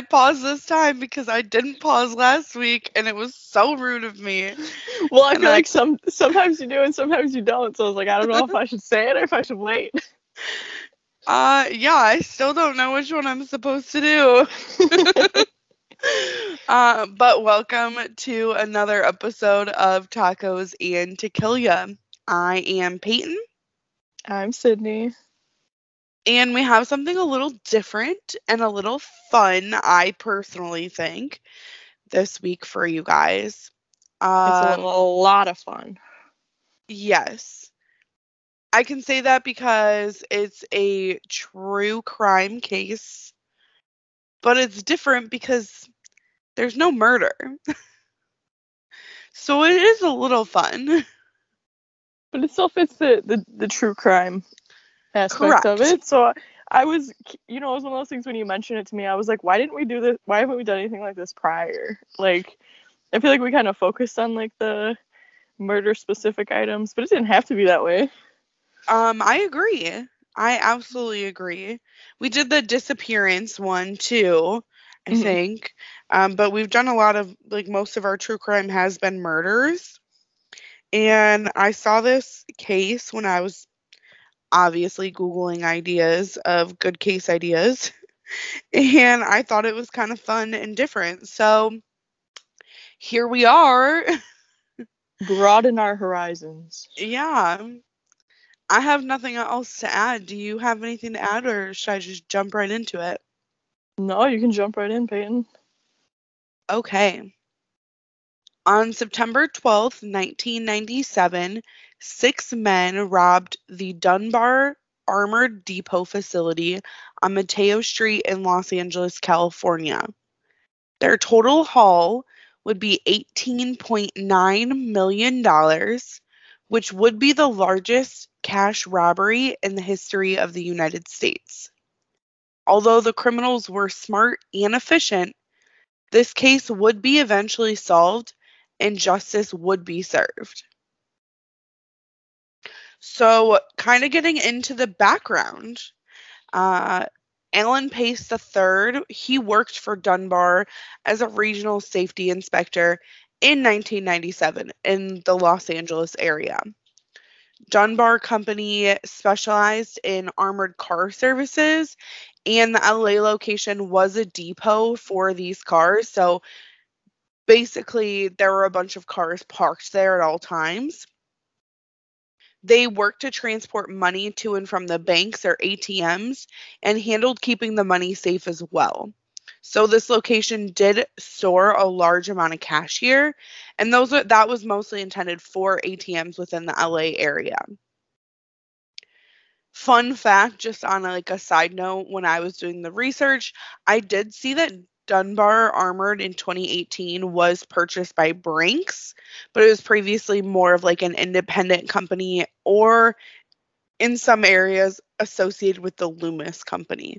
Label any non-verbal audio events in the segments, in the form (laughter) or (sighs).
I paused this time because I didn't pause last week and it was so rude of me. Well, I And feel I- like some sometimes you do and sometimes you don't. So I was like, I don't know if I should say it or if I should wait. (laughs) Uh yeah, I still don't know which one I'm supposed to do. (laughs) (laughs) uh, but welcome to another episode of Tacos and Tequila. I am Peyton I'm Sydney. And we have something a little different and a little fun, I personally think, this week for you guys. It's a, Um, a lot of fun. Yes. I can say that because it's a true crime case, but it's different because there's no murder. (laughs) so it is a little fun. (laughs) But it still fits the, the, the true crime aspect of it. So I, was, you know, it was one of those things when you mentioned it to me, I was like, why didn't we do this? Why haven't we done anything like this prior? Like, I feel like we kind of focused on like the murder specific items, but it didn't have to be that way. Um, I agree. I absolutely agree. We did the disappearance one too, I Mhm. think. Um, but we've done a lot of like most of our true crime has been murders. And I saw this case when I was obviously Googling ideas of good case ideas. (laughs) And I thought it was kind of fun and different. So here we are. (laughs) Broaden our horizons. Yeah. I have nothing else to add. Do you have anything to add, or should I just jump right into it? No, you can jump right in, Peyton. Okay. On September 12th, 1997, six men robbed the Dunbar Armored Depot facility on Mateo Street in Los Angeles, California. Their total haul would be $18.9 million, which would be the largest cash robbery in the history of the United States. Although the criminals were smart and efficient, this case would be eventually solved and justice would be served. So, kind of getting into the background, uh, Alan Pace III, he worked for Dunbar as a regional safety inspector in 1997 in the Los Angeles area. Dunbar Company specialized in armored car services, and the LA location was a depot for these cars. So basically, there were a bunch of cars parked there at all times. They worked to transport money to and from the banks or ATMs and handled keeping the money safe as well. So this location did store a large amount of cash here, and those are, that was mostly intended for ATMs within the LA area. Fun fact, just on like a side note, when I was doing the research, I did see that Dunbar Armored in 2018 was purchased by Brinks, but it was previously more of like an independent company or in some areas associated with the Loomis company.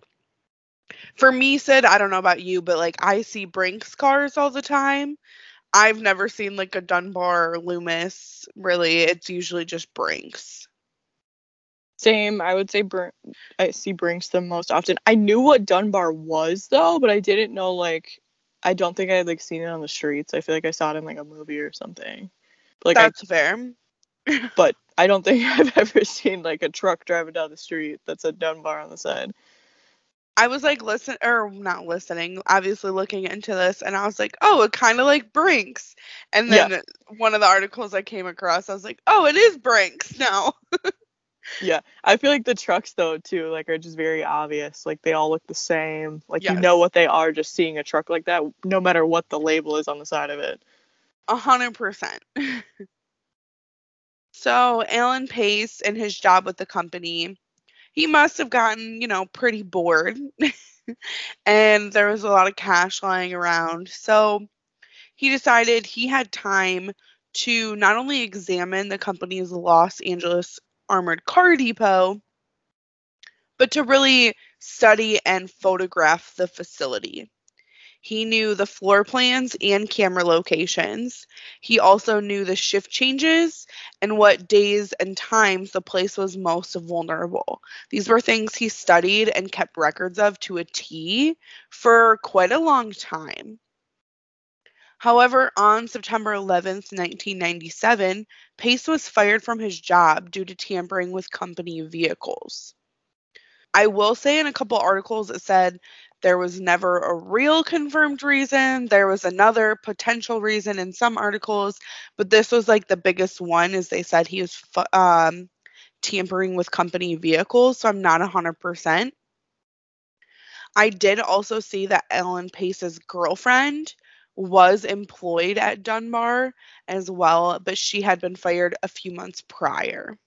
For me, Sid, I don't know about you, but like I see Brinks cars all the time. I've never seen like a Dunbar or Loomis. Really, it's usually just Brinks. Same. I would say Br- I see Brinks the most often. I knew what Dunbar was though, but I didn't know like I don't think I had like seen it on the streets. I feel like I saw it in like a movie or something. Like I, That's fair. (laughs) but I don't think (laughs) I've ever seen like a truck driving down the street that said Dunbar on the side. I was like listen or not listening, obviously looking into this and I was like, "Oh, it kind of like Brinks." And Yeah. then one of the articles I came across, I was like, "Oh, it is Brinks now." (laughs) Yeah, I feel like the trucks though too like are just very obvious. Like they all look the same. Like you know what they are just seeing a truck like that, no matter what the label is on the side of it. A hundred percent. (laughs) So Alan Pace and his job with the company, he must have gotten, you know, pretty bored. (laughs) and there was a lot of cash lying around. So he decided he had time to not only examine the company's Los Angeles armored car depot, but to really study and photograph the facility. He knew the floor plans and camera locations. He also knew the shift changes and what days and times the place was most vulnerable. These were things he studied and kept records of to a T for quite a long time. However, on September 11, 1997, Pace was fired from his job due to tampering with company vehicles. I will say in a couple articles it said there was never a real confirmed reason. There was another potential reason in some articles, but this was like the biggest one is they said he was um, tampering with company vehicles, so I'm not 100%. I did also see that Alan Pace's girlfriend was employed at Dunbar as well, but she had been fired a few months prior.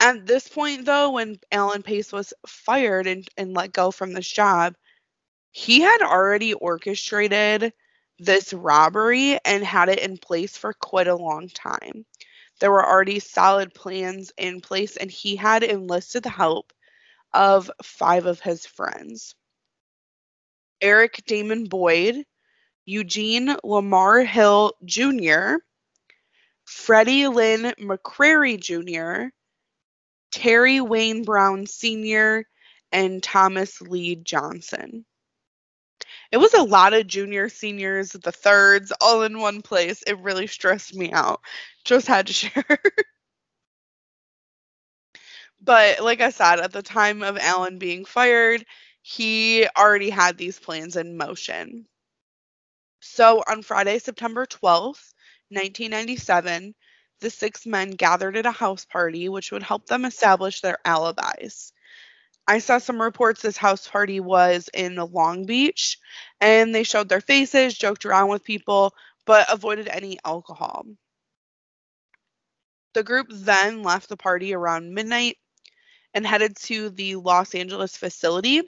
At this point, though, when Alan Pace was fired and, and let go from this job, he had already orchestrated this robbery and had it in place for quite a long time. There were already solid plans in place, and he had enlisted the help of five of his friends Eric Damon Boyd, Eugene Lamar Hill Jr., Freddie Lynn McCrary Jr., Terry Wayne Brown Sr., and Thomas Lee Johnson. It was a lot of junior, seniors, the thirds, all in one place. It really stressed me out. Just had to (laughs) share. but like I said, at the time of Alan being fired, he already had these plans in motion. So on Friday, September 12th, 1997, the six men gathered at a house party, which would help them establish their alibis. I saw some reports this house party was in Long Beach, and they showed their faces, joked around with people, but avoided any alcohol. The group then left the party around midnight and headed to the Los Angeles facility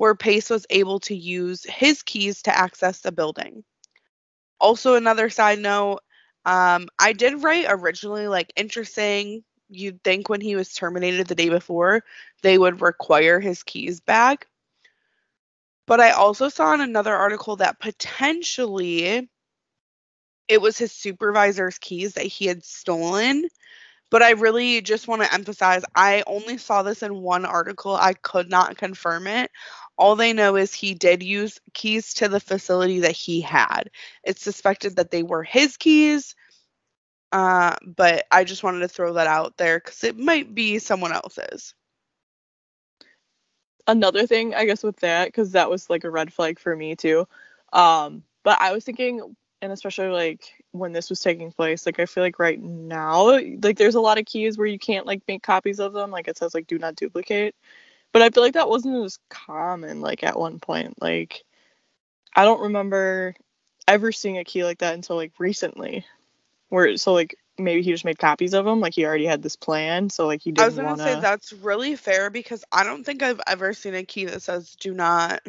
where Pace was able to use his keys to access the building. Also, another side note um, I did write originally, like, interesting. You'd think when he was terminated the day before, they would require his keys back. But I also saw in another article that potentially it was his supervisor's keys that he had stolen. But I really just want to emphasize I only saw this in one article. I could not confirm it. All they know is he did use keys to the facility that he had. It's suspected that they were his keys, uh, but I just wanted to throw that out there because it might be someone else's. Another thing, I guess, with that, because that was like a red flag for me too. Um, but I was thinking, and especially like when this was taking place, like I feel like right now, like there's a lot of keys where you can't like make copies of them. Like it says like do not duplicate. But I feel like that wasn't as common like at one point. Like I don't remember ever seeing a key like that until like recently. Where so like maybe he just made copies of them, like he already had this plan, so like he didn't I was gonna wanna... say that's really fair because I don't think I've ever seen a key that says do not.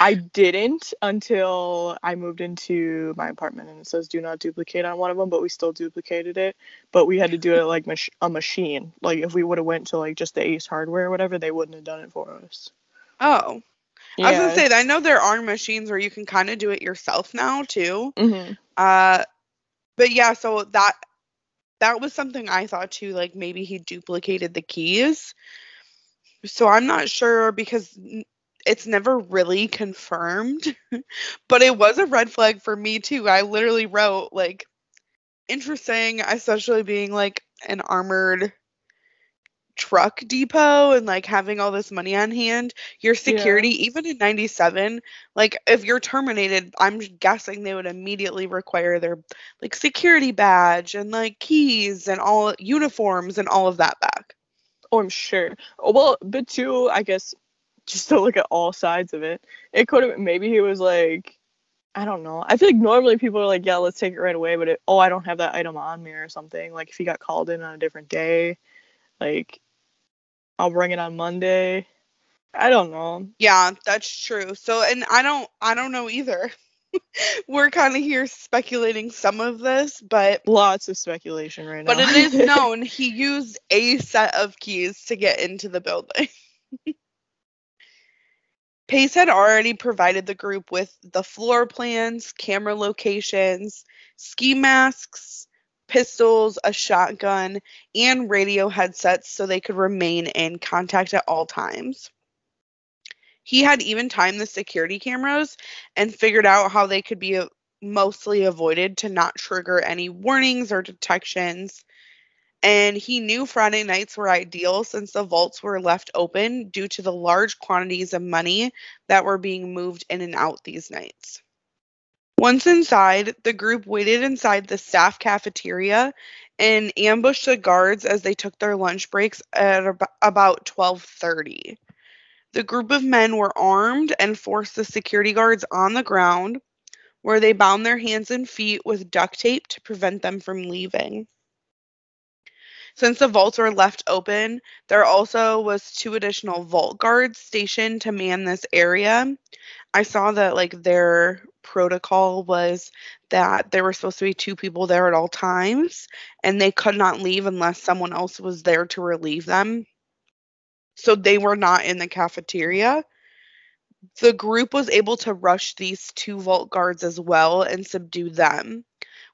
I didn't until I moved into my apartment and it says do not duplicate on one of them, but we still duplicated it. But we had to do it like mach- a machine. Like if we would have went to like just the Ace Hardware or whatever, they wouldn't have done it for us. Oh. Yeah. I was gonna say I know there are machines where you can kind of do it yourself now too. hmm Uh, but yeah, so that that was something I thought too. Like maybe he duplicated the keys. So I'm not sure because it's never really confirmed. (laughs) but it was a red flag for me too. I literally wrote like interesting, especially being like an armored truck depot and like having all this money on hand your security even in 97 like if you're terminated i'm guessing they would immediately require their like security badge and like keys and all uniforms and all of that back Oh, I'm sure. Well, but too, I guess, (laughs) just to look at all sides of it, it could have maybe he was like, I don't know. I feel like normally people are like, yeah, let's take it right away, but it, oh, I don't have that item on me or something. Like if he got called in on a different day, like I'll bring it on Monday. I don't know. yeah that's true so and i don't i don't know either (laughs) we're kind of here speculating some of this but Lots of speculation right now. but it is (laughs) known he used a set of keys to get into the building Pace had already provided the group with the floor plans, camera locations, ski masks, pistols, a shotgun, and radio headsets so they could remain in contact at all times. He had even timed the security cameras and figured out how they could be mostly avoided to not trigger any warnings or detections. And he knew Friday nights were ideal since the vaults were left open due to the large quantities of money that were being moved in and out these nights. Once inside, the group waited inside the staff cafeteria and ambushed the guards as they took their lunch breaks at ab- about 12:30. The group of men were armed and forced the security guards on the ground where they bound their hands and feet with duct tape to prevent them from leaving. Since the vaults were left open, there also was two additional vault guards stationed to man this area. I saw that like their protocol was that there were supposed to be two people there at all times and they could not leave unless someone else was there to relieve them. So they were not in the cafeteria. The group was able to rush these two vault guards as well and subdue them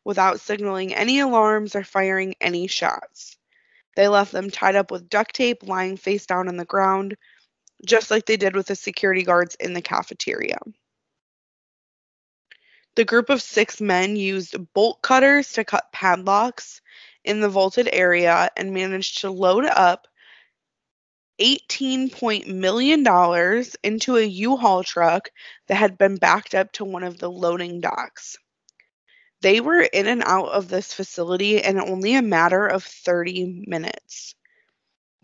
without signaling any alarms or firing any shots. They left them tied up with duct tape, lying face down on the ground, just like they did with the security guards in the cafeteria. The group of six men used bolt cutters to cut padlocks in the vaulted area and managed to load up 18 point million dollars into a U-Haul truck that had been backed up to one of the loading docks. They were in and out of this facility in only a matter of 30 minutes.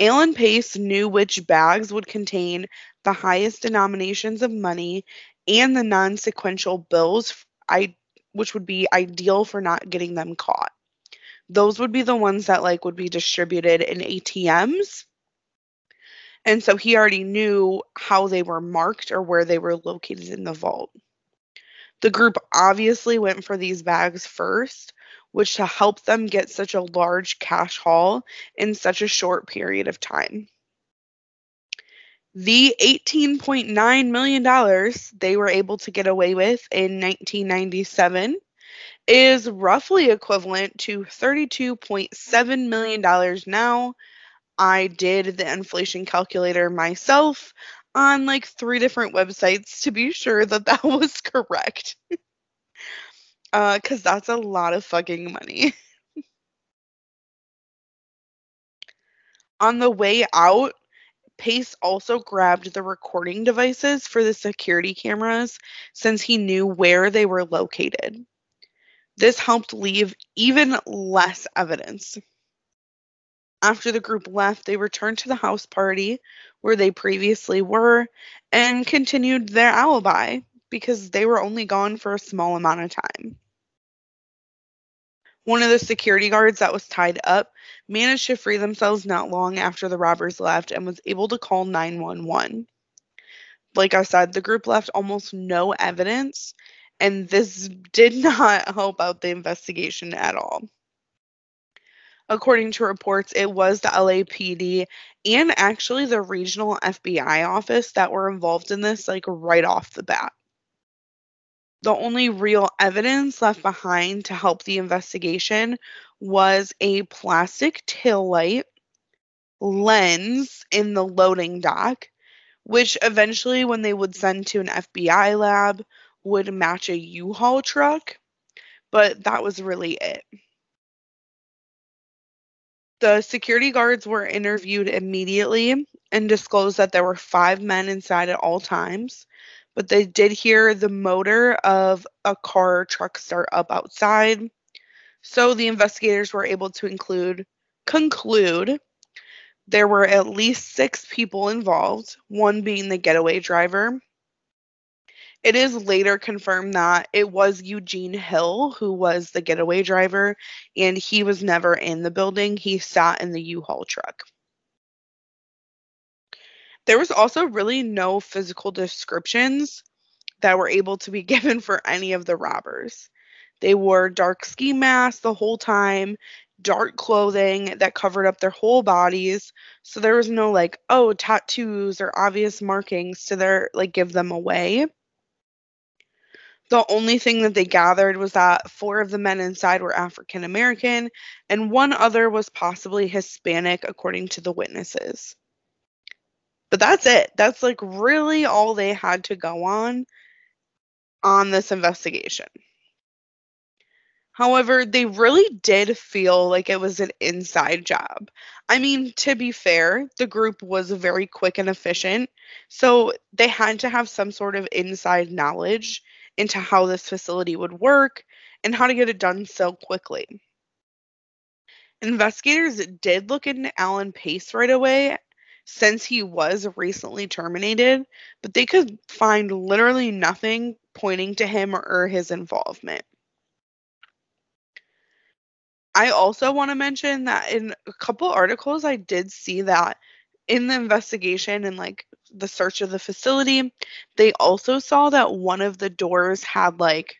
Alan Pace knew which bags would contain the highest denominations of money and the non-sequential bills which would be ideal for not getting them caught. Those would be the ones that like would be distributed in ATMs. And so he already knew how they were marked or where they were located in the vault. The group obviously went for these bags first, which to help them get such a large cash haul in such a short period of time. The $18.9 million they were able to get away with in 1997 is roughly equivalent to $32.7 million now. I did the inflation calculator myself on like three different websites to be sure that that (laughs) was correct. uh, cause that's a lot of fucking money. (laughs) On the way out, Pace also grabbed the recording devices for the security cameras since he knew where they were located. This helped leave even less evidence. After the group left, they returned to the house party where they previously were and continued their alibi because they were only gone for a small amount of time. One of the security guards that was tied up managed to free themselves not long after the robbers left and was able to call 911. Like I said, the group left almost no evidence, and this did (laughs) not help out the investigation at all. According to reports, it was the LAPD and actually the regional FBI office that were involved in this, like right off the bat. The only real evidence left behind to help the investigation was a plastic tail light lens in the loading dock, which eventually, when they would send to an FBI lab, would match a U Haul truck. But that was really it. The security guards were interviewed immediately and disclosed that there were five men inside at all times, but they did hear the motor of a car truck start up outside. So the investigators were able to include conclude there were at least six people involved, one being the getaway driver. It is later confirmed that it was Eugene Hill who was the getaway driver, and he was never in the building. He sat in the U Haul truck. There was also really no physical descriptions that were able to be (laughs) given for any of the robbers. They wore dark ski masks the whole time, dark clothing that covered up their whole bodies. So there was no like, oh, tattoos or obvious markings to their like give them away. The only thing that they gathered was that four of the men inside were African American and one other was possibly Hispanic, according to the witnesses. But that's it. That's like really all they had to go on on this investigation. However, they really did feel like it was an inside job. I mean, to be fair, the group was very quick and efficient, so they had to have some sort of inside knowledge into how this facility would work and how to get it done so quickly. Investigators did look into Alan Pace right away since he was recently terminated, but they could find literally nothing pointing to him or his involvement. I also want to mention that in a couple articles, I did see that in the investigation and like the search of the facility, they also saw that one of the doors had like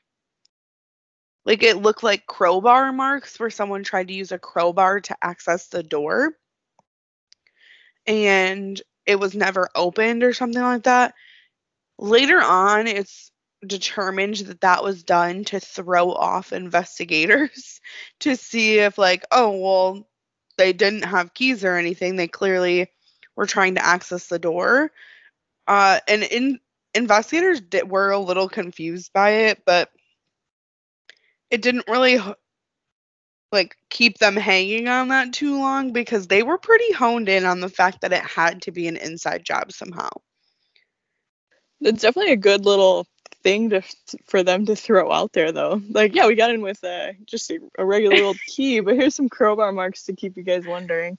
like it looked like crowbar marks where someone tried to use a crowbar to access the door. And it was never opened or something like that. Later on, it's determined that that was done to throw off investigators (laughs) to see if like oh well they didn't have keys or anything. They clearly were trying to access the door uh and in investigators did, were a little confused by it but it didn't really like keep them hanging on that too long because they were pretty honed in on the fact that it had to be an inside job somehow it's definitely a good little thing to for them to throw out there though. Like, yeah, we got in with uh, just a, a regular old (laughs) key, but here's some crowbar marks to keep you guys wondering.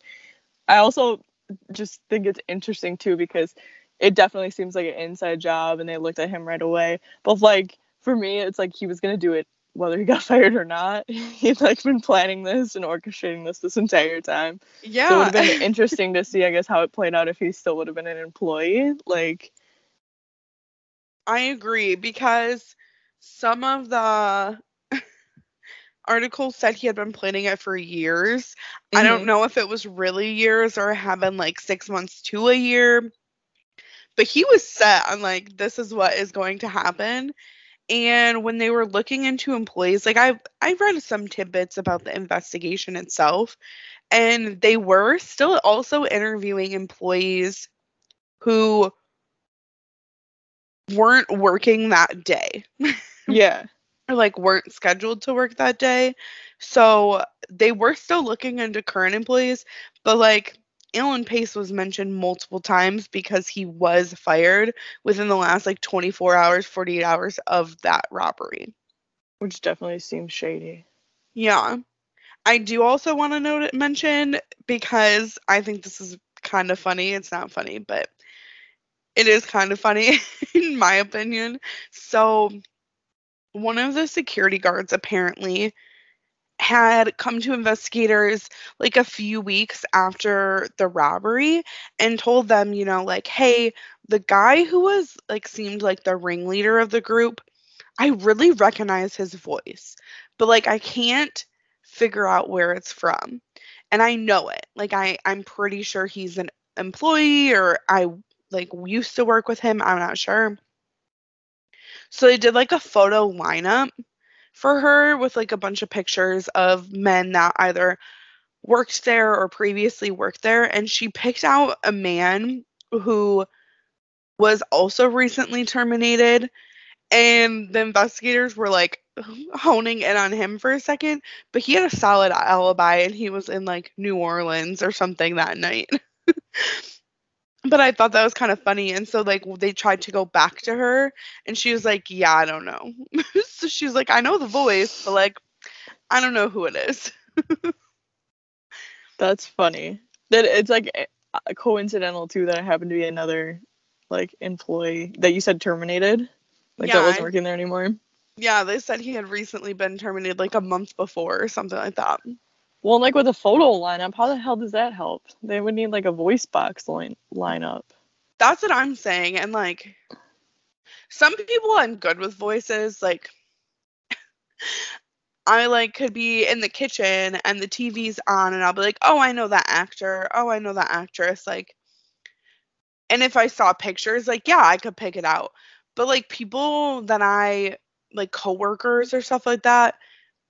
I also just think it's interesting too because it definitely seems like an inside job and they looked at him right away. But like for me, it's like he was gonna do it whether he got (laughs) fired or not. (laughs) He'd like been planning this and orchestrating this this entire time. Yeah. So it would have been (laughs) interesting to see, I guess, how it played out if he still would have been an employee. Like I agree because some of the articles said he had been planning it for years. Mm-hmm. I don't mm-hmm. know if it was really years or had been like six months to a year, but he was set on like this is what is going to happen. And when they were looking into employees, like I I read some tidbits about the investigation itself, and they were still also interviewing employees who weren't working that day. (laughs) yeah. Like weren't scheduled to work that day. So they were still looking into current employees, but like Alan Pace was mentioned multiple times because he was fired within the last like 24 hours, 48 hours of that robbery. Which definitely seems shady. Yeah. I do also want to note mention because I think this is kind of funny. It's not funny, but it is kind of funny (laughs) in my opinion. So one of the security guards apparently had come to investigators like a few weeks after the robbery and told them, you know, like, hey, the guy who was like seemed like the ringleader of the group, I really recognize his voice, but like I can't figure out where it's from. And I know it. Like I I'm pretty sure he's an employee or I like used to work with him. I'm not sure. So they did like a photo lineup for her with like a bunch of pictures of men that either worked there or previously worked there. And she picked out a man who was also recently terminated. And the investigators were like (laughs) honing in on him for a second, but he had a solid alibi and he was in like New Orleans or something that night. (laughs) but I thought that was kind of funny. And so, like, they tried to go back to her, and she was like, Yeah, I don't know. (laughs) so she was like, I know the voice, but like, I don't know who it is. (laughs) That's funny. That it's like eh, coincidental too that I happen to be another like employee that you said terminated, like yeah, that wasn't working there anymore. Yeah, they said he had recently been terminated like a month before or something like that. Well, like with a photo lineup, how the hell does that help? They would need like a voice box line lineup. That's what I'm saying. And like some people I'm good with voices, like (laughs) I like could be in the kitchen and the TV's on and I'll be like, "Oh, I know that actor. Oh, I know that actress." Like and if I saw pictures, like yeah, I could pick it out. But like people that I like coworkers or stuff like that,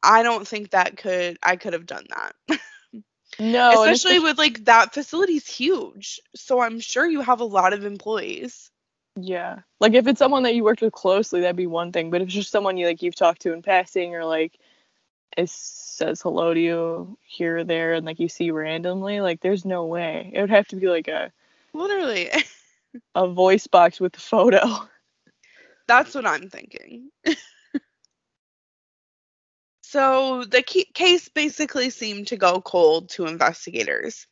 I don't think that could I could have done that. No, Especially with like that facility's huge. So I'm sure you have a lot of employees. Yeah. Like if it's someone that you worked with closely, that'd be one thing. But if it's just someone you like you've talked to in passing or like it says hello to you here or there and like you see randomly, like there's no way. It would have to be like a Literally. (laughs) a voice box with a photo. That's what I'm thinking. (laughs) so the case basically seemed to go cold to investigators.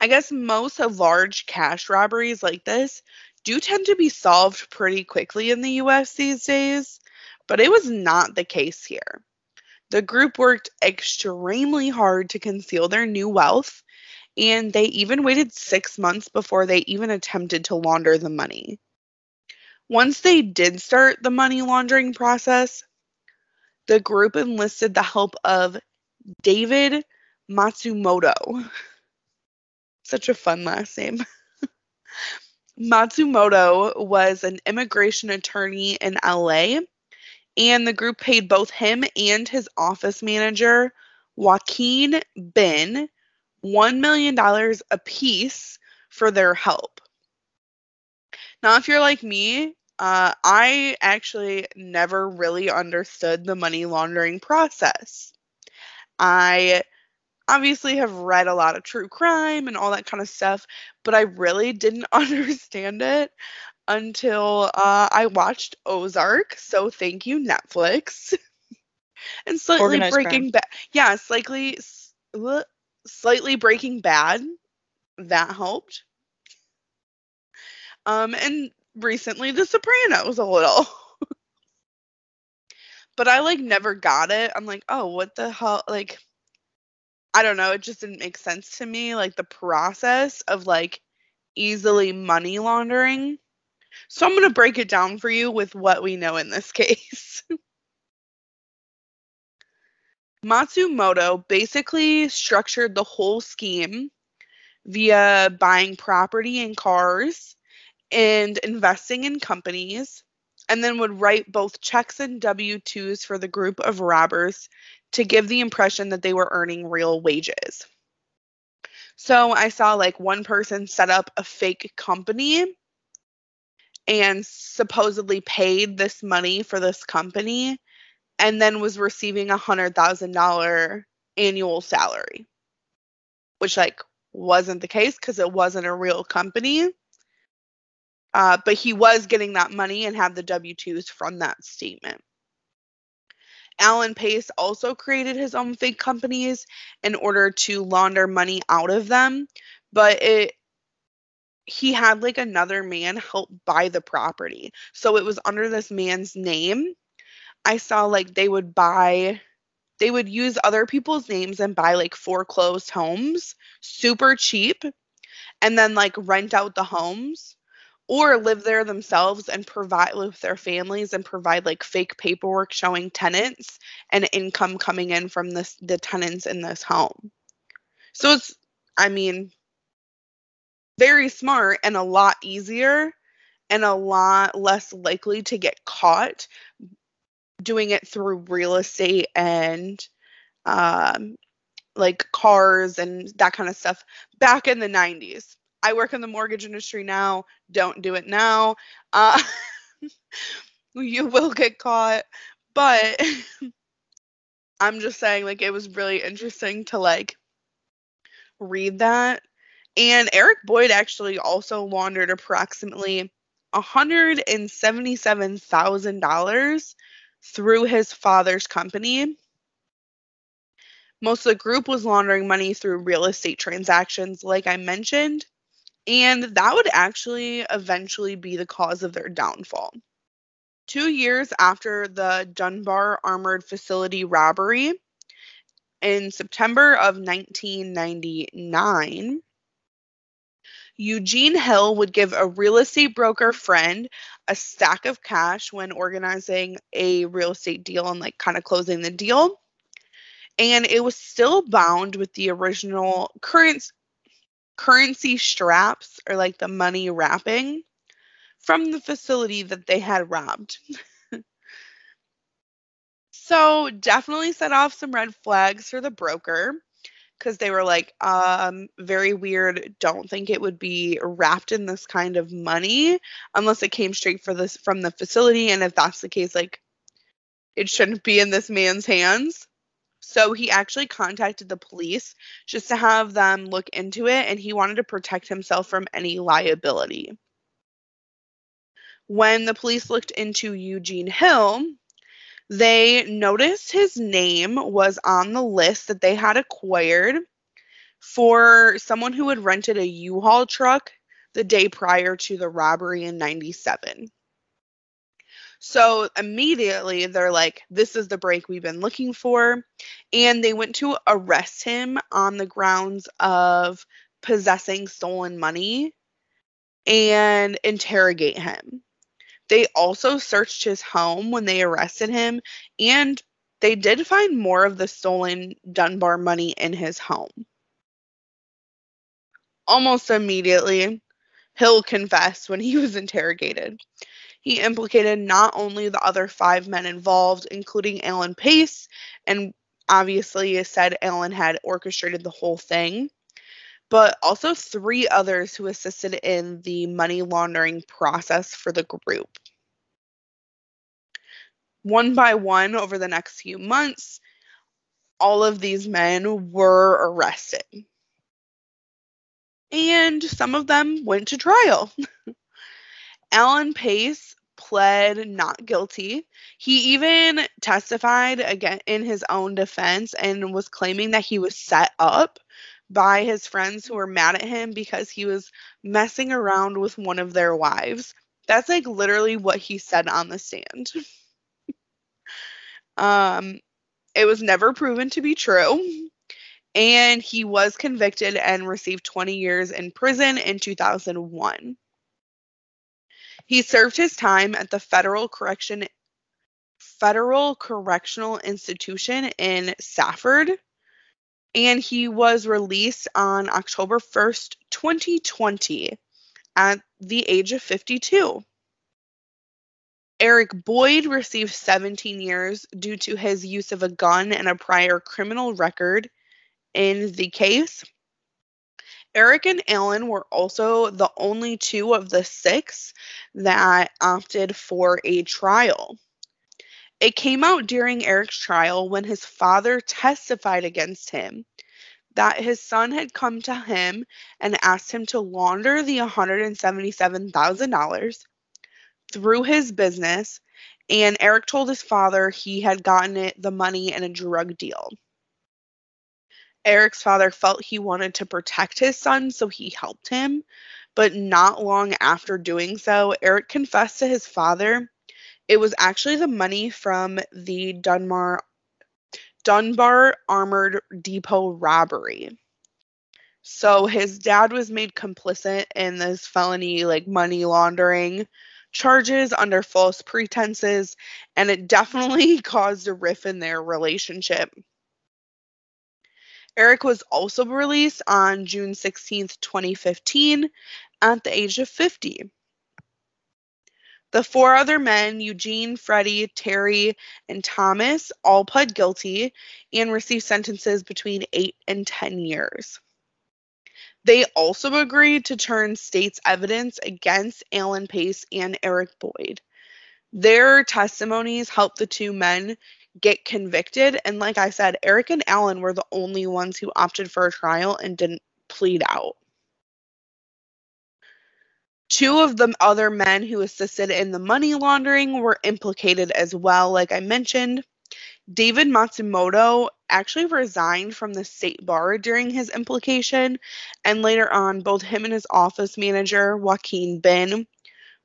I guess most of large cash robberies like this do tend to be solved pretty quickly in the US these days, but it was not the case here. The group worked extremely hard to conceal their new wealth, and they even waited six months before they even attempted to launder the money. Once they did start the money laundering process, the group enlisted the help of David Matsumoto. (laughs) Such a fun last name. (laughs) Matsumoto was an immigration attorney in LA, and the group paid both him and his office manager, Joaquin Bin, $1 million apiece for their help. Now, if you're like me, uh, I actually never really understood the money laundering process. I obviously have read a lot of true crime and all that kind of stuff, but I really didn't (laughs) understand it until uh, I watched Ozark. So thank you, Netflix. (laughs) and slightly Organized Breaking Bad. Yeah, slightly, s- uh, slightly Breaking Bad. That helped. Um, and recently The Sopranos a little. (laughs) but I like never got it. I'm like, oh, what the hell? Like, I don't know. It just didn't make sense to me. Like the process of like easily money laundering. So I'm going to break it down for you with what we know in this (laughs) case. Matsumoto basically structured the whole scheme via buying property and cars and investing in companies, and then would write both checks and W 2s for the group of robbers to give the impression that they were earning real wages. So I saw like one person set up a fake company and supposedly paid this money for this company and then was receiving a hundred thousand dollar annual salary which like wasn't the case because it wasn't a real company uh, but he was getting that money and had the w2s from that statement alan pace also created his own fake companies in order to launder money out of them but it he had like another man help buy the property. So it was under this man's name. I saw like they would buy they would use other people's names and buy like foreclosed homes super cheap and then like rent out the homes or live there themselves and provide with their families and provide like fake paperwork showing tenants and income coming in from this the tenants in this home. So it's I mean very smart and a lot easier and a lot less likely to get caught doing it through real estate and um, like cars and that kind of stuff back in the 90s. I work in the mortgage industry now. Don't do it now. Uh, (laughs) you will get caught. But (laughs) I'm just saying, like, it was really interesting to like read that and Eric Boyd actually also laundered approximately $177,000 through his father's company. Most of the group was laundering money through real estate transactions, like I mentioned, and that would actually eventually be the cause of their downfall. Two years after the Dunbar Armored Facility robbery, in September of 1999, Eugene Hill would give a real estate broker friend a stack of cash when organizing a real estate deal and like kind of closing the deal. And it was still bound with the original current currency straps or like the money wrapping from the facility that they had robbed. (laughs) so definitely set off some red flags for the broker because they were like, um, very weird. Don't think it would be wrapped in this kind of money unless it came straight for this from the facility. And if that's the case, like it shouldn't be in this man's hands. So he actually contacted the police just to have them look into it, and he wanted to protect himself from any liability. When the police looked into Eugene Hill, they noticed his name was on the list that they had acquired for someone who had rented a U-Haul truck the day prior to the robbery in 97. So immediately they're like, this is the break we've been looking for. And they went to arrest him on the grounds of possessing stolen money and interrogate him. They also searched his home when they arrested him, and they did find more of the stolen Dunbar money in his home. Almost immediately, Hill confessed when he (laughs) was interrogated. He implicated not only the other five men involved, including Alan Pace, and obviously said Alan had orchestrated the whole thing, but also three others who assisted in the money laundering process for the group. One by one, over the next few months, all of these men were arrested. And some of them went to trial. (laughs) Alan Pace pled not guilty. He even testified again in his own defense and was claiming that he was set up by his friends who were mad at him because he was messing around with one of their wives. That's like literally what he said on the stand. (laughs) um it was never proven to be true and he was convicted and received 20 years in prison in 2001. He served his time at the Federal Correction Federal Correctional Institution in Safford and he was released on October 1st, 2020 at the age of 52. Eric Boyd received 17 years due to his use of a gun and a prior criminal record in the case. Eric and Alan were also the only two of the six that opted for a trial. It came out during Eric's trial when his father testified against him that his son had come to him and asked him to launder the $177,000 through his business, and Eric told his father he had gotten it the money in a drug deal. Eric's father felt he wanted to protect his son, so he helped him. But not long after doing so, Eric confessed to his father it was actually the money from the Dunbar Dunbar Armored Depot robbery. So his dad was made complicit in this felony like money laundering charges under false pretenses and it definitely (laughs) caused a rift in their relationship. Eric was also released on June 16, 2015, at the age of 50. The four other men, Eugene, Freddie, Terry, and Thomas, all pled guilty and received sentences between 8 and 10 years. They also agreed to turn state's evidence against Alan Pace and Eric Boyd. Their testimonies helped the two men get convicted. And like I said, Eric and Alan were the only ones who opted for a trial and didn't plead out. Two of the other men who assisted in the money laundering were implicated as well, like I mentioned. David Matsumoto actually resigned from the state bar during his implication, and later on, both him and his office manager, Joaquin Bin,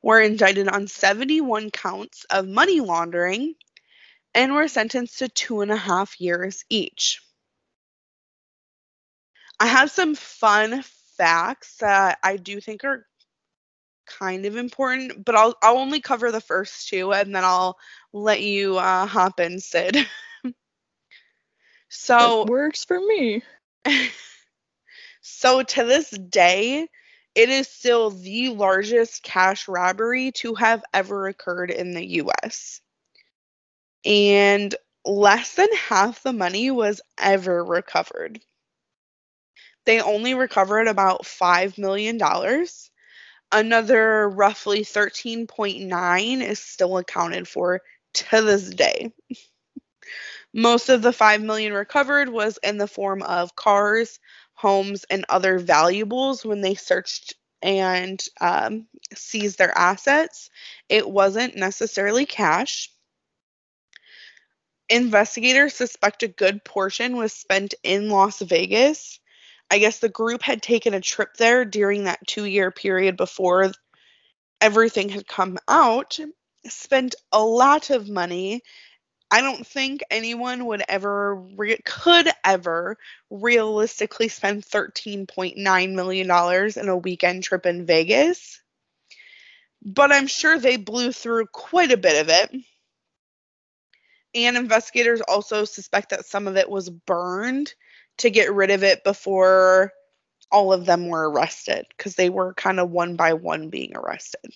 were indicted on 71 counts of money laundering and were sentenced to two and a half years each. I have some fun facts that I do think are kind of important, but I'll I'll only cover the first two and then I'll let you uh, hop in, Sid. (laughs) so It works for me. (laughs) so to this day, it is still the largest cash robbery to have ever occurred in the US. And less than half the money was ever recovered. They only recovered about $5 million. Another roughly 13.9 is still accounted for to this day. (laughs) Most of the 5 million recovered was in the form of cars, homes, and other valuables when they searched and um, seized their assets. It wasn't necessarily cash. Investigators suspect a good portion was spent in Las Vegas. I guess the group had taken a trip there during that two year period before everything had come out, spent a lot of money. I don't think anyone would ever, re- could ever realistically spend $13.9 million in a weekend trip in Vegas. But I'm sure they blew through quite a bit of it. And investigators also suspect that some of it was burned to get rid of it before all of them were arrested because they were kind of one by one being arrested.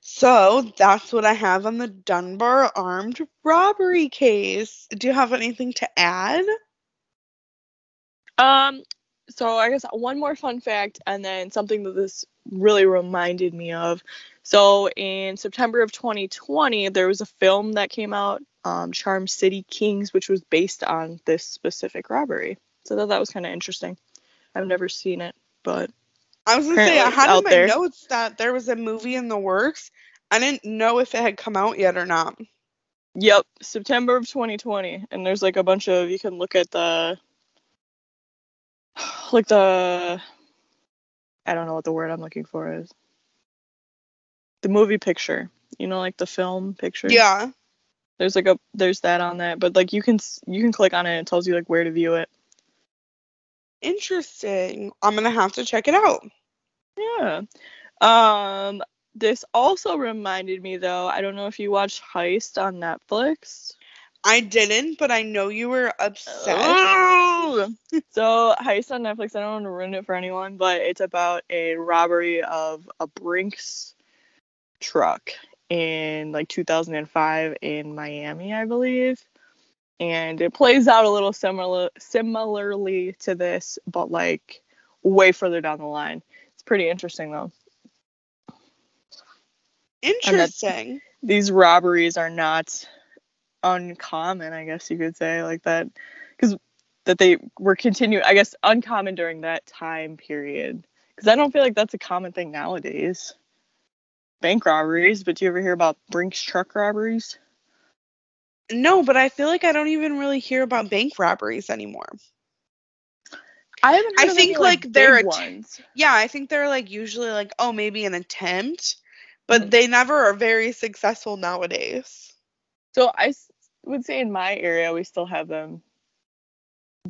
So that's what I have on the Dunbar armed robbery case. Do you have anything to add? Um, so I guess one more fun fact, and then something that this really reminded me of. So in September of 2020, there was a film that came out, um, Charm City Kings, which was based on this specific robbery. So thought that was kind of interesting. I've never seen it, but I was gonna say I had in my there. notes that there was a movie in the works. I didn't know if it had come out yet or not. Yep, September of 2020, and there's like a bunch of you can look at the (sighs) like the I don't know what the word I'm looking for is. The movie picture, you know, like the film picture. Yeah. There's like a there's that on that, but like you can you can click on it and it tells you like where to view it. Interesting. I'm gonna have to check it out. Yeah. Um this also reminded me though, I don't know if you watched Heist on Netflix. I didn't, but I know you were upset. Oh! so heist on Netflix. I don't want to ruin it for anyone, but it's about a robbery of a Brinks truck in like 2005 in Miami, I believe. And it plays out a little similar similarly to this, but like way further down the line. It's pretty interesting though. Interesting. These robberies are not uncommon, I guess you could say, like that, because that they were continuing, I guess, uncommon during that time period. Because I don't feel like that's a common thing nowadays. Bank robberies, but do you ever hear about Brinks truck robberies? No, but I feel like I don't even really hear about bank robberies anymore. I haven't. I of think, any, like, big they're ones. Yeah, I think they're like usually like, oh, maybe an attempt, but Mhm. they never are very successful nowadays. So I would say in my area we still have them,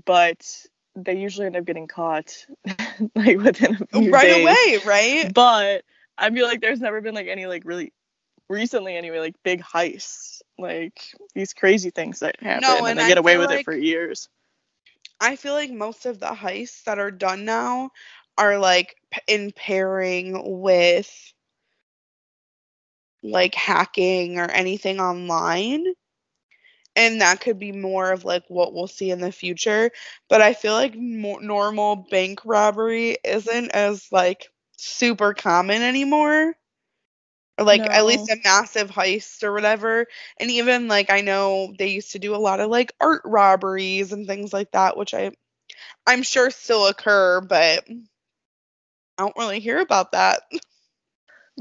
but they usually end up getting caught (laughs) like within a few right days. away, right? But I feel like there's never been like any like really recently anyway like big heists like these crazy things that happen No, and, and they I get away with like- it for years. I feel like most of the heists that are done now are like p- in pairing with like hacking or anything online. And that could be more of like what we'll see in the future. But I feel like normal bank robbery isn't as like super common anymore. Or like at least a massive heist or whatever. And even like I know they used to do a lot of like art robberies and things like that, which I I'm sure still occur, but I don't really hear about that. (laughs)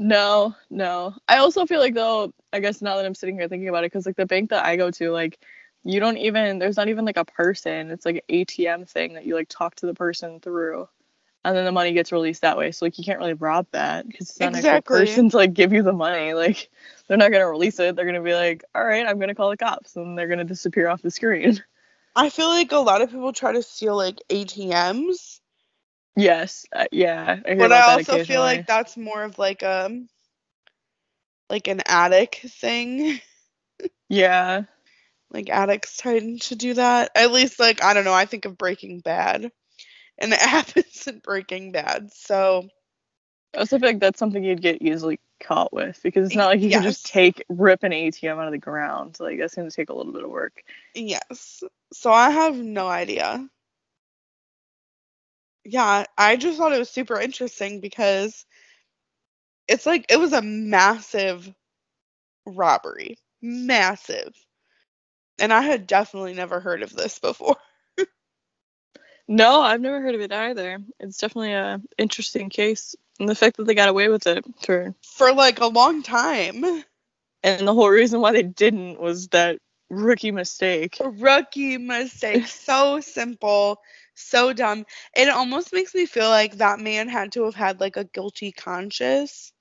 No, no. I also feel like though, I guess now that I'm sitting here thinking about it, because like the bank that I go to, like you don't even there's not even like a person. It's like an ATM thing that you like talk to the person through. And then the money gets released that way. So like you can't really rob that because it's not an actual person to like give you the money. (laughs) Like they're not gonna release it. They're gonna be like, all right, I'm gonna call the cops, and they're gonna disappear off the screen. (laughs) I feel like a lot of people try to steal like ATMs Yes. Uh, yeah. I but I also feel like that's more of like a like an addict thing. (laughs) Yeah. Like addicts trying to do that. At least like I don't know, I think of Breaking Bad. And it happens in Breaking Bad. So I also feel like that's something you'd get easily caught with because it's not like you can just take rip an ATM out of the ground. Like that's gonna take a little bit of work. yes. So I have no idea. Yeah, I just thought it was super interesting because it's like it was a massive robbery. Massive. And I had definitely never heard of this (laughs) before. No, I've never heard of it either. It's definitely a interesting case, and the fact that they got away with it for, For like a long time. and the whole reason why they didn't was that rookie mistake. A rookie mistake. (laughs) So simple, so dumb. It almost makes me feel like that man had to have had like a guilty conscience.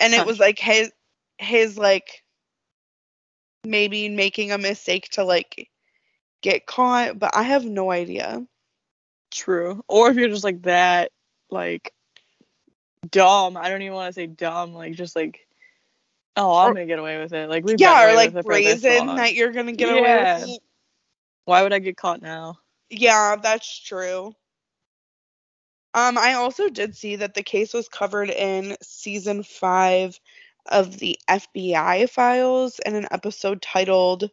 And it was like his his like maybe making a mistake to like get caught, but I have no idea. True. Or if you're just like that, like dumb. I don't even want to say dumb. Like just like, oh, I'm Or- gonna get away with it. Like we yeah, or like brazen that you're gonna get away with it. Why would I get caught now? Yeah, that's true. Um, I also did see that the case was covered in season five of the FBI files in an episode titled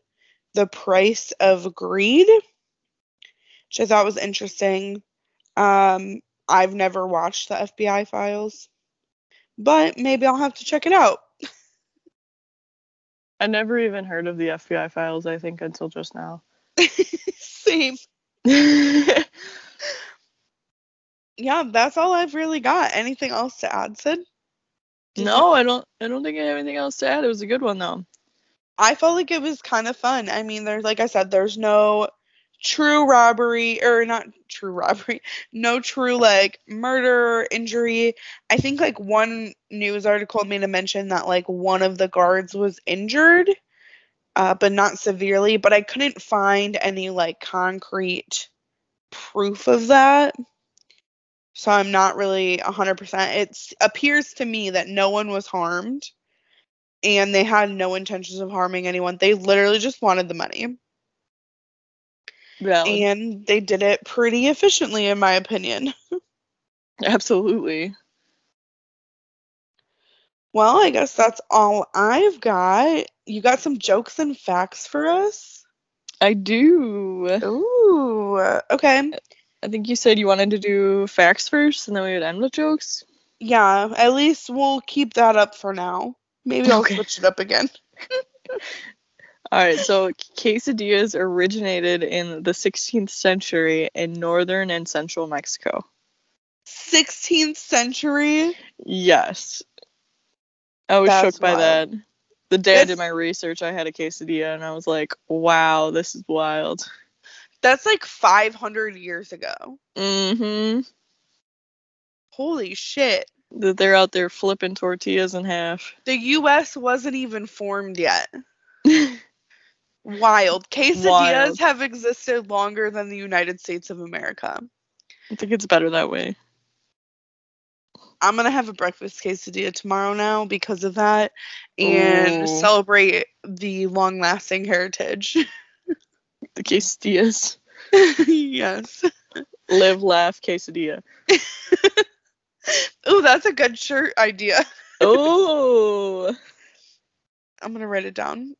The Price of Greed, which I thought was interesting. Um, I've never watched the FBI files, but maybe I'll have to check it out. I never even heard of the FBI files. I think until just now. (laughs) Same. (laughs) Yeah, that's all I've really got. Anything else to add, Sid? Did you- no, I don't. I don't think I have anything else to add. It was a good one though. I felt like it was kind of fun. I mean, there's like I said, there's no true robbery or not true robbery, no true like murder injury. I think like one news article made a mention that like one of the guards was injured, uh, but not severely. But I couldn't find any like concrete proof of that. So I'm not really 100%. It appears to me that no one was harmed and they had no intentions of harming anyone. They literally just wanted the money. Yeah, And they did it pretty efficiently, in my opinion. (laughs) absolutely. Well, I guess that's all I've got. You got some jokes and facts for us? I do. Ooh, okay. I think you said you wanted to do facts first, and then we would end with jokes. Yeah, at least we'll keep that up for now. Maybe I'll Okay. switch it up again. (laughs) All right, so quesadillas originated in the 16th century in northern and central Mexico. 16th century. Yes. I was That's shook by wild. that. The day I did my research, I had a quesadilla and I was like, wow, this is wild. That's like 500 years ago. Mm-hmm. Holy shit. That they're out there flipping tortillas in half. The US wasn't even formed yet. Wild. Quesadillas Wild. have existed longer than the United States of America. I think it's better that way. I'm going to have a breakfast quesadilla tomorrow now because of that and Ooh. celebrate the long lasting heritage. (laughs) The quesadillas. (laughs) yes. Live, laugh, quesadilla. (laughs) Oh, that's a good shirt idea. Oh, I'm going to write it down.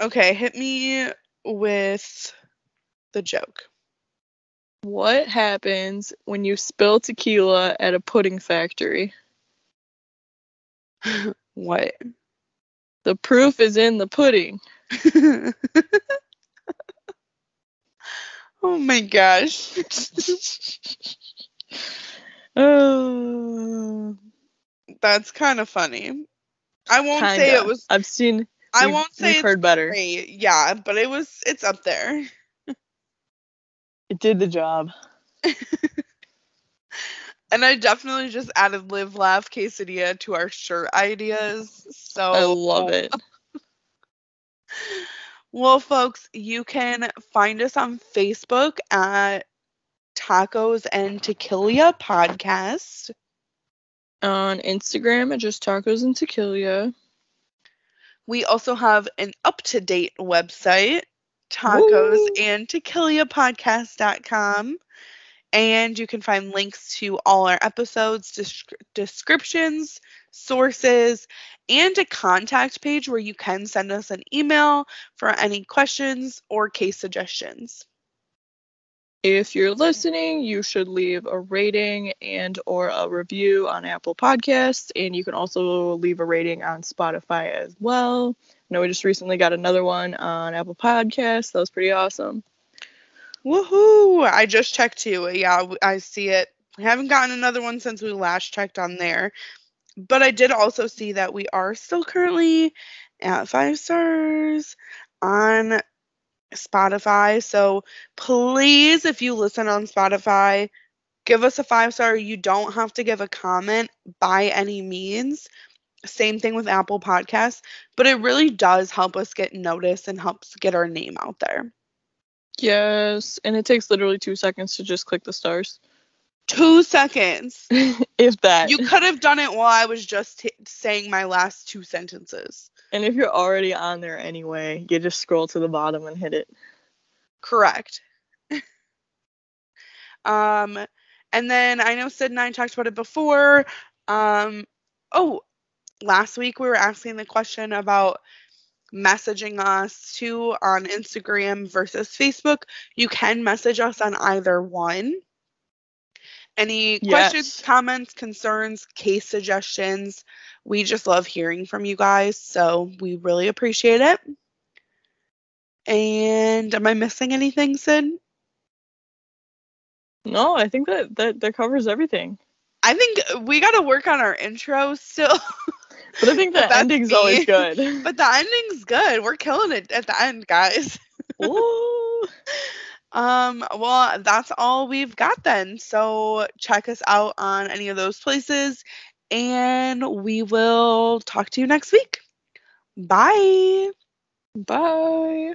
Okay, hit me with the joke. what happens when you spill tequila at a pudding factory? (laughs) What? The proof is in the pudding. (laughs) oh my gosh. (laughs) oh, That's kind of funny. I won't say kinda. it was I've seen. I we've- won't say we've it's heard better. great. Yeah, but it was it's up there. It did the job. (laughs) And I definitely just added live laugh quesadilla to our shirt ideas. So I love it. (laughs) Well, folks, you can find us on Facebook at Tacos and Tequila Podcast. On Instagram at just tacos and tequila. We also have an up to date website, tacos Woo. and tequila podcast.com. And you can find links to all our episodes, descri- descriptions, sources, and a contact page where you can send us an email for any questions or case suggestions. If you're listening, you should leave a rating and or a review on Apple Podcasts, and you can also leave a rating on Spotify as well. I know we just recently got another one on Apple Podcasts. That was pretty awesome. Woohoo! I just checked too. Yeah, I see it. I haven't gotten another one since we last checked on there. But I did also see that we are still currently at five stars on Spotify. So please, if you listen on Spotify, give us a five star. You don't have to give a comment by any means. Same thing with Apple Podcasts, but it really does help us get noticed and helps get our name out there. Yes, and it takes literally two seconds to just click the stars. Two seconds. (laughs) if that. You could have done it while I was just t- saying my last two sentences. And if you're already on there anyway, you just scroll to the bottom and hit it. Correct. (laughs) um, and then I know Sid and I talked about it before. Um, oh, last week we were asking the question about messaging us too on Instagram versus Facebook. You can message us on either one. Any questions, comments, concerns, case suggestions? We just love hearing from you guys, so we really appreciate it. And am I missing anything, Sid? No, I think that that, that covers everything. I think we got to work on our intro still, But I think (laughs) the ending's me. always good. (laughs) but the ending's good. We're killing it at the end, guys. (laughs) Ooh. Um, well, that's all we've got then. So check us out on any of those places, and we will talk to you next week. Bye. Bye.